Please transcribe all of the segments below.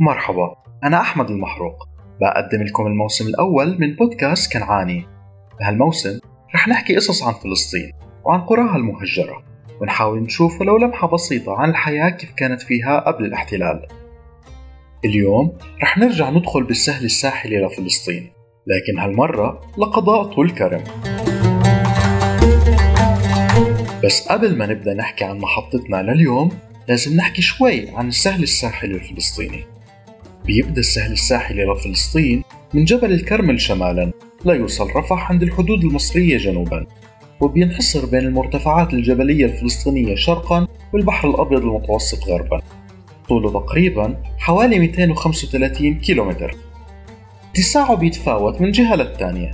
مرحبا أنا أحمد المحروق. بقدم لكم الموسم الأول من بودكاست كنعاني. بهالموسم رح نحكي قصص عن فلسطين وعن قراها المهجرة ونحاول نشوف ولو لمحة بسيطة عن الحياة كيف كانت فيها قبل الاحتلال. اليوم رح نرجع ندخل بالسهل الساحلي لفلسطين لكن هالمرة لقضاء طول كرم. بس قبل ما نبدأ نحكي عن محطتنا لليوم لازم نحكي شوي عن السهل الساحلي الفلسطيني. بيبدأ السهل الساحلي لفلسطين من جبل الكرمل شمالا لا يوصل رفح عند الحدود المصرية جنوبا وبينحصر بين المرتفعات الجبلية الفلسطينية شرقا والبحر الأبيض المتوسط غربا. طوله تقريبا حوالي 235 كيلومتر. اتساعه بيتفاوت من جهة للتانية.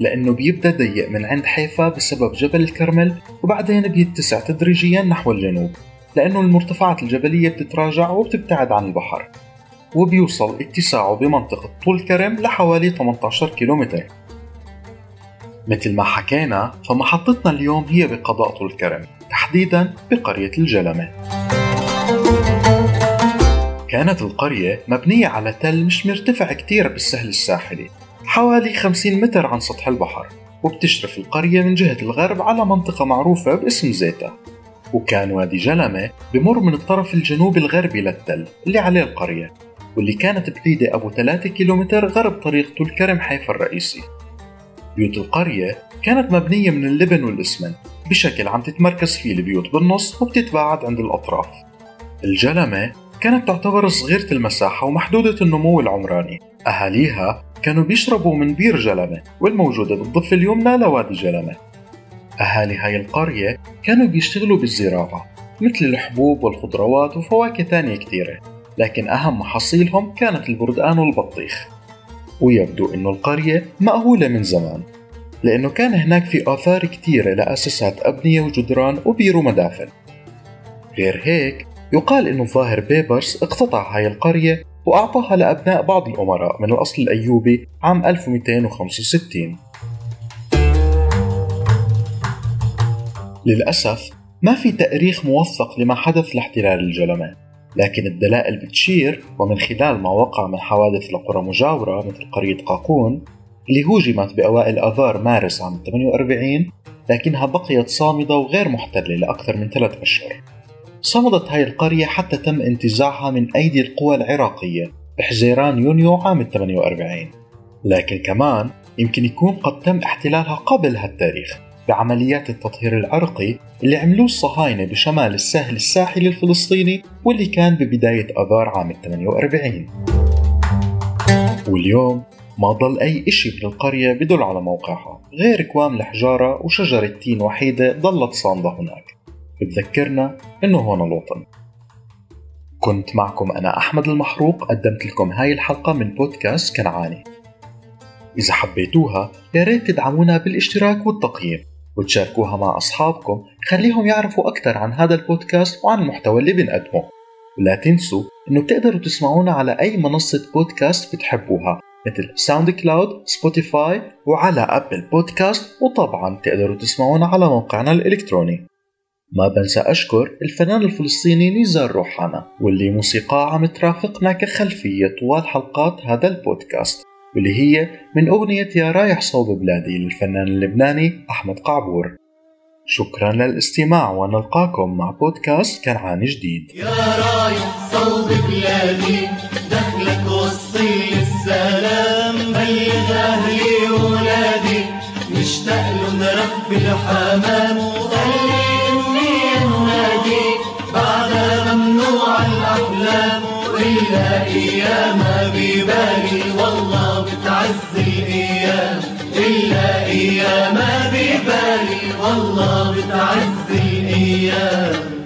لأنه بيبدأ ضيق من عند حيفا بسبب جبل الكرمل وبعدين بيتسع تدريجيا نحو الجنوب لأنه المرتفعات الجبلية بتتراجع وبتبتعد عن البحر. وبيوصل اتساعه بمنطقة طول كرم لحوالي 18 كيلومتر. مثل ما حكينا فمحطتنا اليوم هي بقضاء طول كرم تحديدا بقرية الجلمة. كانت القرية مبنية على تل مش مرتفع كتير بالسهل الساحلي حوالي 50 متر عن سطح البحر وبتشرف القرية من جهة الغرب على منطقة معروفة باسم زيتا. وكان وادي جلمة بمر من الطرف الجنوبي الغربي للتل اللي عليه القرية. واللي كانت بعيدة أبو 3 كيلومتر غرب طريق طول كرم حيفا الرئيسي. بيوت القرية كانت مبنية من اللبن والإسمنت بشكل عم تتمركز فيه البيوت بالنص وبتتباعد عند الأطراف. الجلمة كانت تعتبر صغيرة المساحة ومحدودة النمو العمراني. أهاليها كانوا بيشربوا من بير جلمة والموجودة بالضفة اليمنى لوادي جلمة. أهالي هاي القرية كانوا بيشتغلوا بالزراعة مثل الحبوب والخضروات وفواكه تانية كتيرة لكن أهم محاصيلهم كانت البردقان والبطيخ. ويبدو أنه القرية مأهولة من زمان لأنه كان هناك في آثار كتيرة لأساسات أبنية وجدران وبير ومدافن. غير هيك يقال أنه الظاهر بيبرس اقتطع هاي القرية وأعطاها لأبناء بعض الأمراء من الأصل الأيوبي عام 1265 للأسف ما في تأريخ موثق لما حدث لاحتلال الجلمة. لكن الدلائل بتشير ومن خلال ما وقع من حوادث لقرى مجاورة مثل قرية قاقون اللي هوجمت بأوائل آذار مارس عام 48 لكنها بقيت صامدة وغير محتلة لأكثر من ثلاث أشهر. صمدت هاي القرية حتى تم انتزاعها من أيدي القوى العراقية بحزيران يونيو عام 48 لكن كمان يمكن يكون قد تم احتلالها قبل هالتاريخ. بعمليات التطهير العرقي اللي عملوه الصهاينة بشمال الساحل الساحلي الفلسطيني واللي كان ببداية آذار عام 48 واليوم ما ضل أي إشي من القرية بدل على موقعها غير كوام الحجارة وشجرة تين وحيدة ضلت صامدة هناك. بتذكرنا إنه هون الوطن. كنت معكم أنا أحمد المحروق قدمت لكم هاي الحلقة من بودكاست كنعاني. إذا حبيتوها يا ريت تدعمونا بالاشتراك والتقييم. وتشاركوها مع أصحابكم. خليهم يعرفوا أكثر عن هذا البودكاست وعن المحتوى اللي بنقدمه. ولا تنسوا أنه بتقدروا تسمعونا على أي منصة بودكاست بتحبوها مثل ساوند كلاود، سبوتيفاي وعلى أبل بودكاست وطبعا تقدروا تسمعونا على موقعنا الإلكتروني. ما بنسى أشكر الفنان الفلسطيني نزار روحانا واللي موسيقاه عم ترافقنا كخلفية طوال حلقات هذا البودكاست. واللي هي من أغنية يا رايح صوب بلادي للفنان اللبناني أحمد قعبور. شكرا للاستماع ونلقاكم مع بودكاست كنعان جديد. يا رايح صوب بلادي دخلك وصي السلام. بلغ أهلي وولادي مشتاق لهم رب الحمام. إلا أيام ببالي والله بتعز الأيام إلا أيام ببالي والله بتعز الأيام